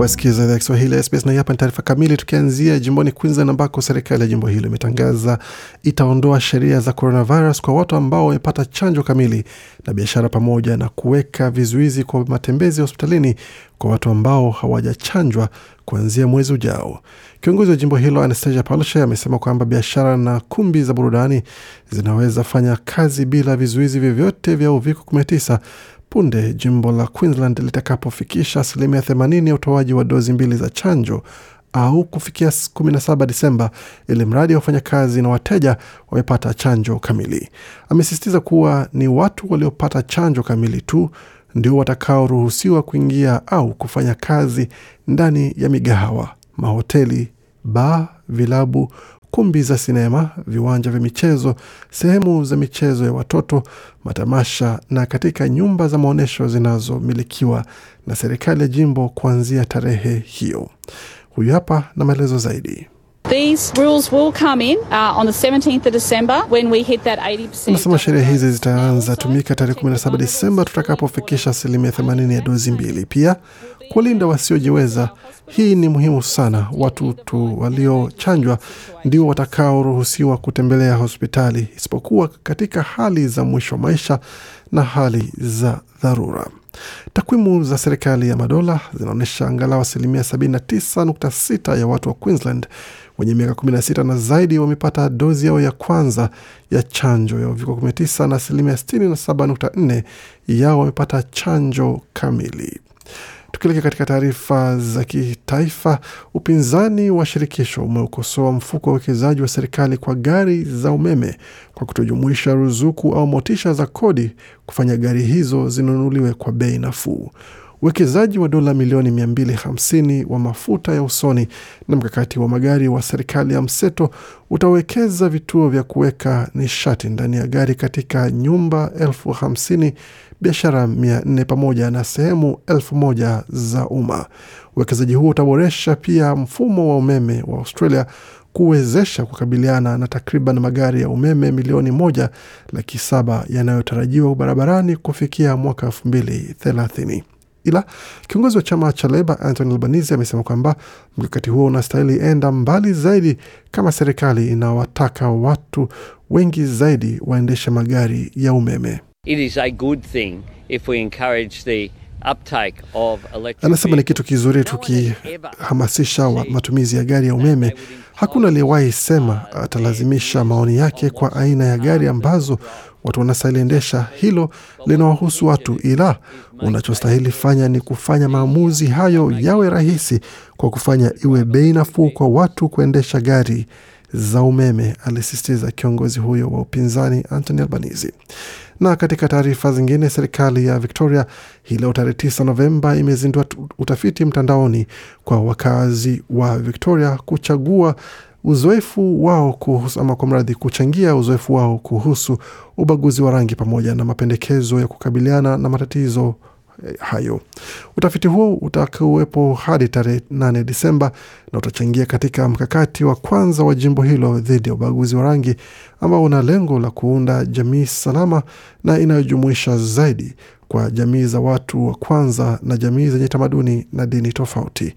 Wasikiza idhaa ya Kiswahili ya SBS na hapa ni taarifa kamili, tukianzia jimboni Queensland ambako serikali ya jimbo hilo imetangaza itaondoa sheria za coronavirus kwa watu ambao wamepata chanjo kamili na biashara, pamoja na kuweka vizuizi kwa matembezi hospitalini kwa watu ambao hawajachanjwa kuanzia mwezi ujao. Kiongozi wa jimbo hilo Anastasia Palaszczuk amesema kwamba biashara na kumbi za burudani zinaweza fanya kazi bila vizuizi vyovyote vya uviko 19 punde jimbo la Queensland litakapofikisha asilimia 80 ya utoaji wa dozi mbili za chanjo au kufikia 17 Disemba, ili mradi wa wafanyakazi na wateja wamepata chanjo kamili. Amesisitiza kuwa ni watu waliopata chanjo kamili tu ndio watakaoruhusiwa kuingia au kufanya kazi ndani ya migahawa, mahoteli, baa, vilabu kumbi za sinema, viwanja vya michezo, sehemu za michezo ya watoto, matamasha na katika nyumba za maonyesho zinazomilikiwa na serikali ya jimbo kuanzia tarehe hiyo. Huyu hapa na maelezo zaidi. Anasema sheria hizi zitaanza tumika tarehe 17 Disemba tutakapofikisha asilimia 80 ya dozi mbili. Pia kuwalinda wasiojiweza, hii ni muhimu sana. Watu tu waliochanjwa ndio watakaoruhusiwa kutembelea hospitali, isipokuwa katika hali za mwisho wa maisha na hali za dharura. Takwimu za serikali ya madola zinaonyesha angalau asilimia 79.6 ya watu wa Queensland wenye miaka 16 na zaidi wamepata dozi yao ya kwanza ya chanjo ya uviko 19 na asilimia 67.4 yao wamepata chanjo kamili. Tukielekea katika taarifa za kitaifa, upinzani wa shirikisho umeukosoa mfuko wa uwekezaji wa serikali kwa gari za umeme kwa kutojumuisha ruzuku au motisha za kodi kufanya gari hizo zinunuliwe kwa bei nafuu. Uwekezaji wa dola milioni 250 wa mafuta ya usoni na mkakati wa magari wa serikali ya mseto utawekeza vituo vya kuweka nishati ndani ya gari katika nyumba elfu hamsini biashara mia nne pamoja na sehemu elfu moja za umma. Uwekezaji huo utaboresha pia mfumo wa umeme wa Australia kuwezesha kukabiliana na takriban magari ya umeme milioni moja laki saba yanayotarajiwa barabarani kufikia mwaka elfu mbili thelathini. Ila kiongozi wa chama cha Leba Anthony Albanese amesema kwamba mkakati huo unastahili enda mbali zaidi kama serikali inawataka watu wengi zaidi waendeshe magari ya umeme. It is a good thing if we encourage the uptake of electric Anasema ni kitu kizuri tukihamasisha matumizi ya gari ya umeme. Hakuna aliyewahi sema atalazimisha maoni yake kwa aina ya gari ambazo watu wanasaliendesha. Hilo linawahusu watu, ila unachostahili fanya ni kufanya maamuzi hayo yawe rahisi kwa kufanya iwe bei nafuu kwa watu kuendesha gari za umeme, alisisitiza kiongozi huyo wa upinzani Anthony Albanese. Na katika taarifa zingine, serikali ya Victoria hii leo tarehe 9 Novemba imezindua utafiti mtandaoni kwa wakazi wa Victoria kuchagua uzoefu wao kuhusu ama kwa mradhi kuchangia uzoefu wao kuhusu ubaguzi wa rangi pamoja na mapendekezo ya kukabiliana na matatizo eh, hayo. Utafiti huo utakuwepo hadi tarehe 8 Disemba na utachangia katika mkakati wa kwanza wa jimbo hilo dhidi ya ubaguzi wa rangi ambao una lengo la kuunda jamii salama na inayojumuisha zaidi kwa jamii za watu wa kwanza na jamii zenye tamaduni na dini tofauti.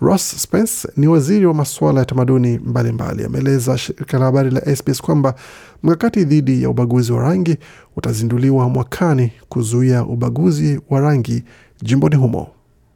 Ross Spence ni waziri wa masuala ya tamaduni mbalimbali, ameeleza shirika la habari la SBS kwamba mkakati dhidi ya ubaguzi wa rangi utazinduliwa mwakani kuzuia ubaguzi wa rangi jimboni humo.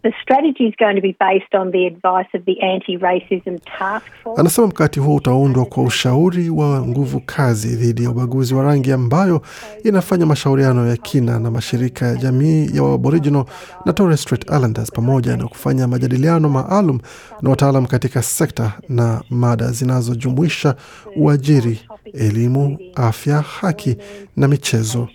The strategy is going to be based on the advice of the Anti-Racism Task Force. Anasema mkakati huo utaundwa kwa ushauri wa nguvu kazi dhidi ya ubaguzi wa rangi ambayo inafanya mashauriano ya kina na mashirika ya jamii ya Aboriginal na Torres Strait Islanders pamoja na kufanya majadiliano maalum na wataalam katika sekta na mada zinazojumuisha uajiri, elimu, afya, haki na michezo.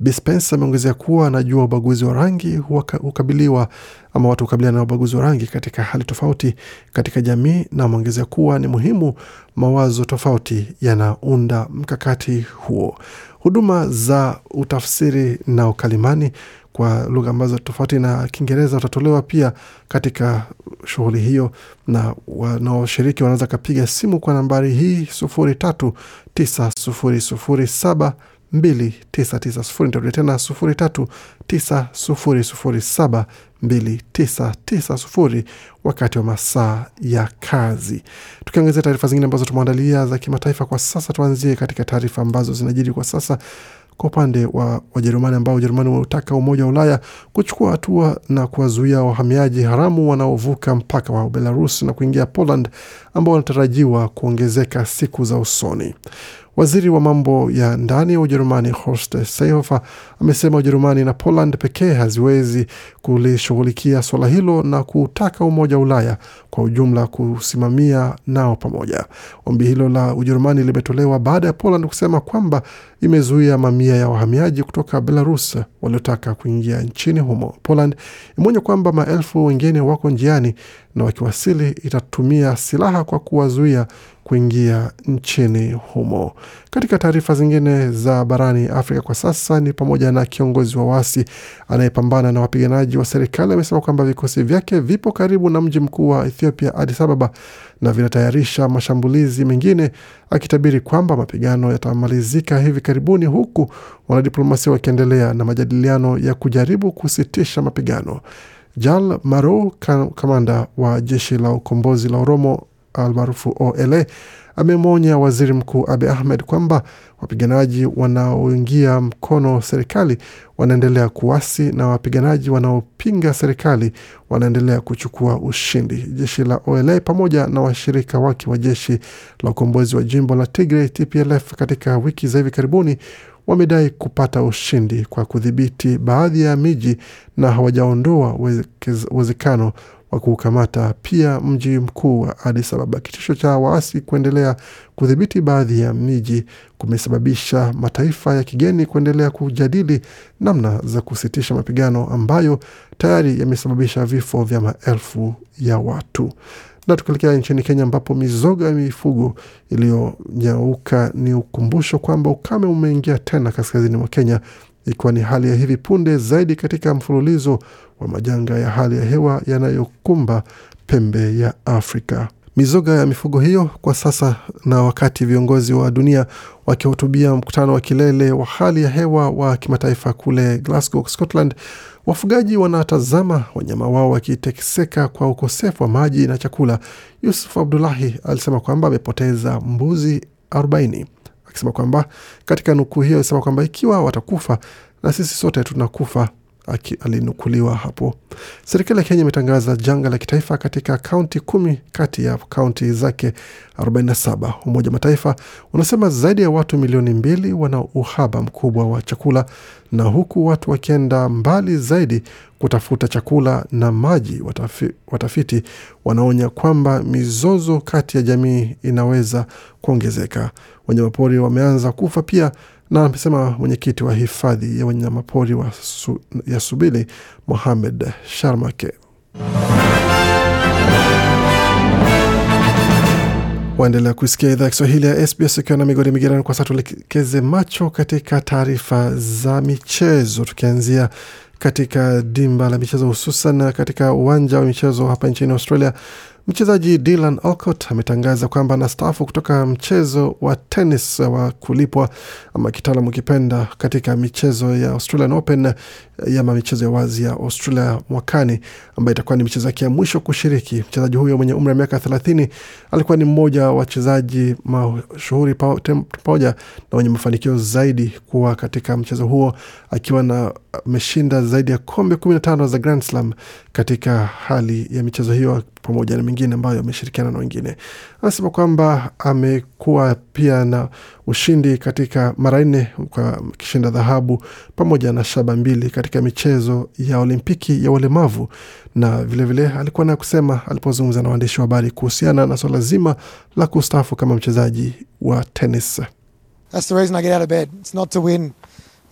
Bi ameongezea kuwa anajua ubaguzi wa rangi hukabiliwa ama watu hukabiliana na ubaguzi wa rangi katika hali tofauti katika jamii, na ameongezea kuwa ni muhimu mawazo tofauti yanaunda mkakati huo. Huduma za utafsiri na ukalimani kwa lugha ambazo tofauti na Kiingereza utatolewa pia katika shughuli hiyo, na wanaoshiriki wanaweza kapiga simu kwa nambari hii sufuri tatu tisa sufuri sufuri saba mbili tisa tisa sufuri. Nitarudia tena sufuri tatu tisa sufuri sufuri saba mbili tisa tisa sufuri wakati wa masaa ya kazi. Tukiangazia taarifa zingine ambazo tumeandalia za kimataifa kwa sasa, tuanzie katika taarifa ambazo zinajiri kwa sasa kwa upande wa Wajerumani ambao Ujerumani wautaka Umoja wa Ulaya kuchukua hatua na kuwazuia wahamiaji haramu wanaovuka mpaka wa Belarus na kuingia Poland ambao wanatarajiwa kuongezeka siku za usoni. Waziri wa mambo ya ndani wa Ujerumani Horst Seehofer amesema Ujerumani na Poland pekee haziwezi kulishughulikia suala hilo na kutaka Umoja wa Ulaya kwa ujumla kusimamia nao pamoja. Ombi hilo la Ujerumani limetolewa baada ya Poland kusema kwamba imezuia mamia ya wahamiaji kutoka Belarus waliotaka kuingia nchini humo. Poland imeonya kwamba maelfu wengine wako njiani na wakiwasili itatumia silaha kwa kuwazuia kuingia nchini humo. Katika taarifa zingine za barani Afrika kwa sasa ni pamoja na kiongozi wa waasi anayepambana na wapiganaji wa serikali amesema kwamba vikosi vyake vipo karibu na mji mkuu wa Ethiopia, Addis Ababa, na vinatayarisha mashambulizi mengine, akitabiri kwamba mapigano yatamalizika hivi karibuni, huku wanadiplomasia wakiendelea na majadiliano ya kujaribu kusitisha mapigano. Jal Maro, kamanda wa jeshi la ukombozi la Oromo almaarufu OLA, amemwonya waziri mkuu Abe Ahmed kwamba wapiganaji wanaoingia mkono serikali wanaendelea kuasi na wapiganaji wanaopinga serikali wanaendelea kuchukua ushindi. Jeshi la OLA pamoja na washirika wake wa jeshi la ukombozi wa jimbo la Tigray TPLF katika wiki za hivi karibuni wamedai kupata ushindi kwa kudhibiti baadhi ya miji na hawajaondoa uwezekano wa kuukamata pia mji mkuu wa Addis Ababa. Kitisho cha waasi kuendelea kudhibiti baadhi ya miji kumesababisha mataifa ya kigeni kuendelea kujadili namna za kusitisha mapigano ambayo tayari yamesababisha vifo vya maelfu ya watu. Na tukielekea nchini Kenya ambapo mizoga ya mifugo iliyonyauka ni ukumbusho kwamba ukame umeingia tena kaskazini mwa Kenya, ikiwa ni hali ya hivi punde zaidi katika mfululizo wa majanga ya hali ya hewa yanayokumba pembe ya Afrika. Mizoga ya mifugo hiyo kwa sasa, na wakati viongozi wa dunia wakihutubia mkutano wa kilele wa hali ya hewa wa kimataifa kule Glasgow, Scotland, wafugaji wanatazama wanyama wao wakiteseka kwa ukosefu wa maji na chakula. Yusuf Abdullahi alisema kwamba amepoteza mbuzi 40 akisema kwamba katika nukuu hiyo alisema kwamba ikiwa watakufa na sisi sote tunakufa. Alinukuliwa hapo. Serikali ya Kenya imetangaza janga la kitaifa katika kaunti kumi kati ya kaunti zake 47. Umoja wa Mataifa unasema zaidi ya watu milioni mbili wana uhaba mkubwa wa chakula, na huku watu wakienda mbali zaidi kutafuta chakula na maji. Watafi, watafiti wanaonya kwamba mizozo kati ya jamii inaweza kuongezeka. Wanyamapori wameanza kufa pia na amesema mwenyekiti wa hifadhi ya wanyamapori wa su, ya Subili Mohamed Sharmake. Waendelea kusikia idhaa ya Kiswahili ya SBS ukiwa na migodi migerani. Kwa sasa tuelekeze macho katika taarifa za michezo, tukianzia katika dimba la michezo, hususan katika uwanja wa michezo hapa nchini Australia. Mchezaji Dylan Alcott ametangaza kwamba anastaafu kutoka mchezo wa tenis wa kulipwa ama kitaalamu ukipenda katika michezo ya Australian Open ama michezo ya wazi ya Australia mwakani, ambayo itakuwa ni michezo yake ya mwisho kushiriki. Mchezaji huyo mwenye umri wa miaka thelathini alikuwa ni mmoja wa wachezaji mashuhuri pamoja na wenye mafanikio zaidi kuwa katika mchezo huo, akiwa na ameshinda zaidi ya kombe kumi na tano za Grand Slam katika hali ya michezo hiyo pamoja na mingine ambayo ameshirikiana na wengine. Anasema kwamba amekuwa pia na ushindi katika mara nne kwa kishinda dhahabu pamoja na shaba mbili katika michezo ya Olimpiki ya ulemavu, na vilevile vile, alikuwa na kusema alipozungumza na waandishi wa habari kuhusiana na swala zima la kustaafu kama mchezaji wa tenis. That's the reason I get out of bed. It's not to win.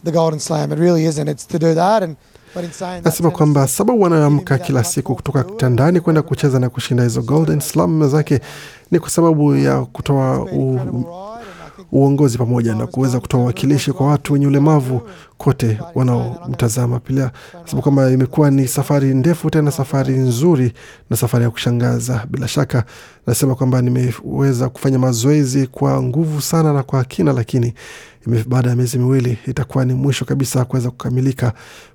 The Golden Slam. It really isn't. It's to do that. And but in saying that, Nasema kwamba sababu wanaamka kila siku kutoka kitandani kwenda kucheza na kushinda hizo Golden Slam zake ni kwa sababu ya kutoa uongozi pamoja na kuweza kutoa uwakilishi kwa watu wenye ulemavu kote wanaomtazama. Pia sababu kwamba imekuwa ni safari ndefu, tena safari nzuri na safari ya kushangaza. Bila shaka nasema kwamba nimeweza kufanya mazoezi kwa nguvu sana na kwa kina, lakini baada ya miezi miwili itakuwa ni mwisho kabisa kuweza kukamilika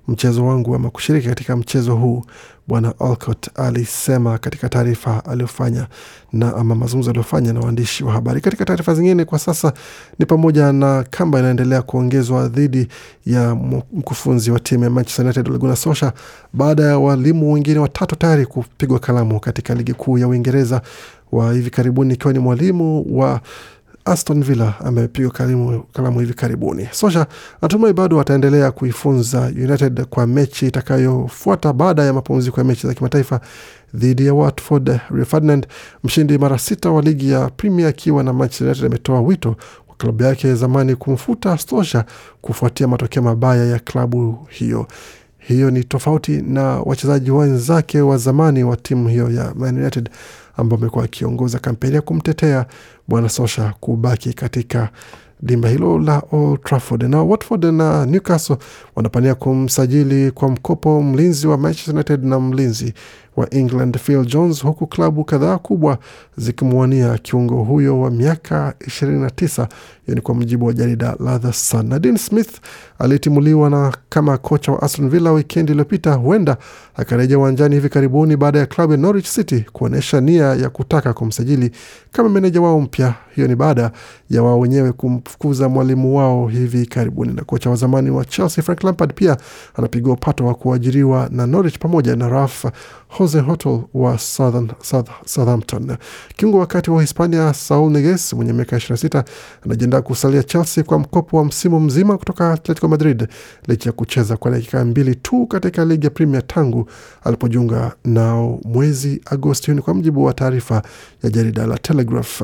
mchezo wangu ama kushiriki katika mchezo huu. Bwana Alcott alisema katika taarifa aliyofanya na ama mazungumzo aliyofanya na waandishi wa habari. Katika taarifa zingine kwa sasa ni pamoja na kamba inaendelea kuongezwa dhidi ya mkufunzi wa timu ya Manchester United Ole Gunnar Solskjaer baada ya walimu wengine watatu tayari kupigwa kalamu katika ligi kuu ya Uingereza wa hivi karibuni, ikiwa ni mwalimu wa Aston Villa amepigwa kalamu, hivi karibuni. Sosha natumai bado ataendelea kuifunza United kwa mechi itakayofuata baada ya mapumziko ya mechi za kimataifa dhidi ya Watford. Rio Ferdinand, mshindi mara sita wa ligi ya Premier akiwa na Manchester United, ametoa wito kwa klabu yake ya zamani kumfuta Sosha kufuatia matokeo mabaya ya klabu hiyo. Hiyo ni tofauti na wachezaji wenzake wa zamani wa timu hiyo ya Man United ambao amekuwa akiongoza kampeni ya kumtetea bwana Sosha kubaki katika dimba hilo la Old Trafford. Na Watford na Newcastle wanapania kumsajili kwa mkopo mlinzi wa Manchester United na mlinzi wa England Phil Jones, huku klabu kadhaa kubwa zikimwania kiungo huyo wa miaka 29. Hiyo ni kwa mujibu wa jarida la The Sun. Na Dean Smith aliyetimuliwa na kama kocha wa Aston Villa wikendi iliyopita, huenda akarejea uwanjani hivi karibuni baada ya klabu ya Norwich City kuonyesha nia ya kutaka kumsajili kama meneja wao mpya. Hiyo ni baada ya wao wenyewe kumfukuza mwalimu wao hivi karibuni. Na kocha wa zamani wa Chelsea Frank Lampard pia anapiga upato wa kuajiriwa na Norwich pamoja na Ralph Hasenhuttl wa Southern, South, Southampton. Kiungo wakati wa Hispania Saul Niguez mwenye miaka 26 anajiandaa kusalia Chelsea kwa mkopo wa msimu mzima kutoka Atletico Madrid licha ya kucheza kwa dakika mbili tu katika ligi ya Premier tangu alipojiunga nao mwezi Agosti. Ni kwa mujibu wa taarifa ya jarida la Telegraph.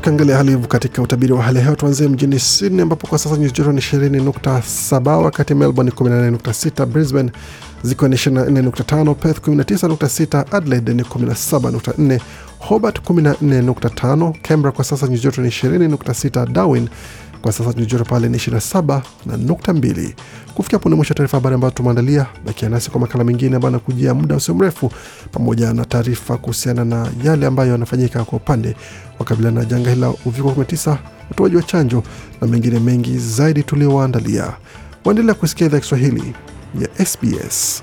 Tukiangalia hali hivyo katika utabiri wa hali ya hewa, tuanzie mjini Sydney ambapo kwa sasa nyuzi joto ni 20.7, wakati Melbourne ni 18.6, Brisbane zikiwa ni 24.5, Perth 19.6, Adelaide ni 17.4, Hobart 14.5, Canberra kwa sasa nyuzi joto ni 20.6, Darwin kwa sasa nyuzi joto pale ni 27 na nukta mbili. Kufikia ni mwisho taarifa habari ambayo tumeandalia. Bakia nasi kwa makala mengine ambayo anakujia muda usio mrefu, pamoja na taarifa kuhusiana na yale ambayo yanafanyika kwa upande wa kabiliana na janga hili la uviko 19, utoaji wa chanjo na mengine mengi zaidi tuliowaandalia. Waendelea kusikia idhaa Kiswahili ya SBS.